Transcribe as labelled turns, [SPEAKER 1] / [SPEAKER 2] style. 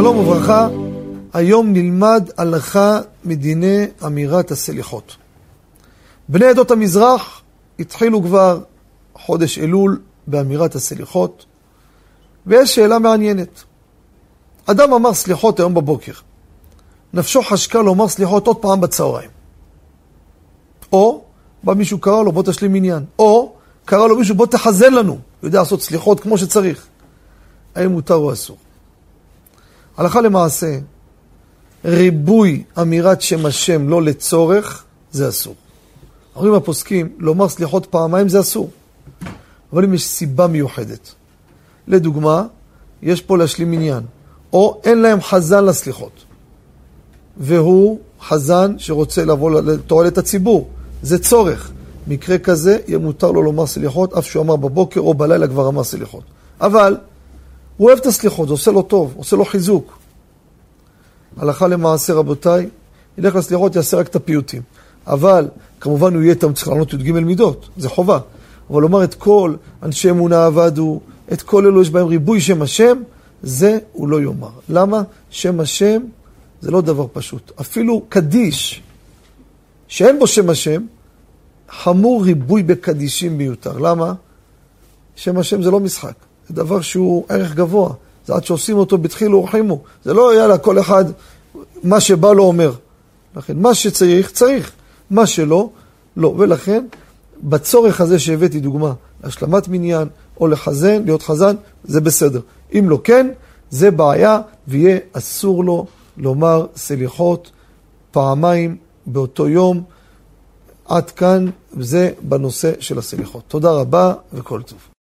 [SPEAKER 1] שלום וברכה, היום נלמד הלכה מדיני אמירת הסליחות. בני עדות המזרח התחילו כבר חודש אלול באמירת הסליחות, ויש שאלה מעניינת. אדם אמר סליחות היום בבוקר, נפשו חשקה לומר סליחות עוד פעם בצהריים. או בא מישהו קרא לו בוא תשלים עניין, או קרא לו מישהו בוא תחזן לנו, הוא יודע לעשות סליחות כמו שצריך. האם מותר או אסור? הלכה למעשה, ריבוי אמירת שם השם לא לצורך, זה אסור. אומרים הפוסקים, לומר סליחות פעמיים זה אסור. אבל אם יש סיבה מיוחדת, לדוגמה, יש פה להשלים עניין, או אין להם חזן לסליחות, והוא חזן שרוצה לבוא לתועלת הציבור, זה צורך. מקרה כזה, יהיה מותר לו לומר סליחות, אף שהוא אמר בבוקר או בלילה כבר אמר סליחות. אבל, הוא אוהב את הסליחות, זה עושה לו טוב, עושה לו חיזוק. הלכה למעשה, רבותיי, ילך לסליחות, יעשה רק את הפיוטים. אבל, כמובן הוא יהיה איתם, צריך לענות י"ג מידות, זה חובה. אבל לומר את כל אנשי אמונה עבדו, את כל אלו יש בהם ריבוי שם השם, זה הוא לא יאמר. למה? שם השם זה לא דבר פשוט. אפילו קדיש, שאין בו שם השם, חמור ריבוי בקדישים מיותר. למה? שם השם זה לא משחק, זה דבר שהוא ערך גבוה. זה עד שעושים אותו בתחילו ורחימו. זה לא יאללה, כל אחד, מה שבא לו אומר. לכן, מה שצריך, צריך. מה שלא, לא. ולכן, בצורך הזה שהבאתי דוגמה, להשלמת מניין, או לחזן, להיות חזן, זה בסדר. אם לא כן, זה בעיה, ויהיה אסור לו לומר סליחות פעמיים באותו יום. עד כאן, זה בנושא של הסליחות. תודה רבה וכל טוב.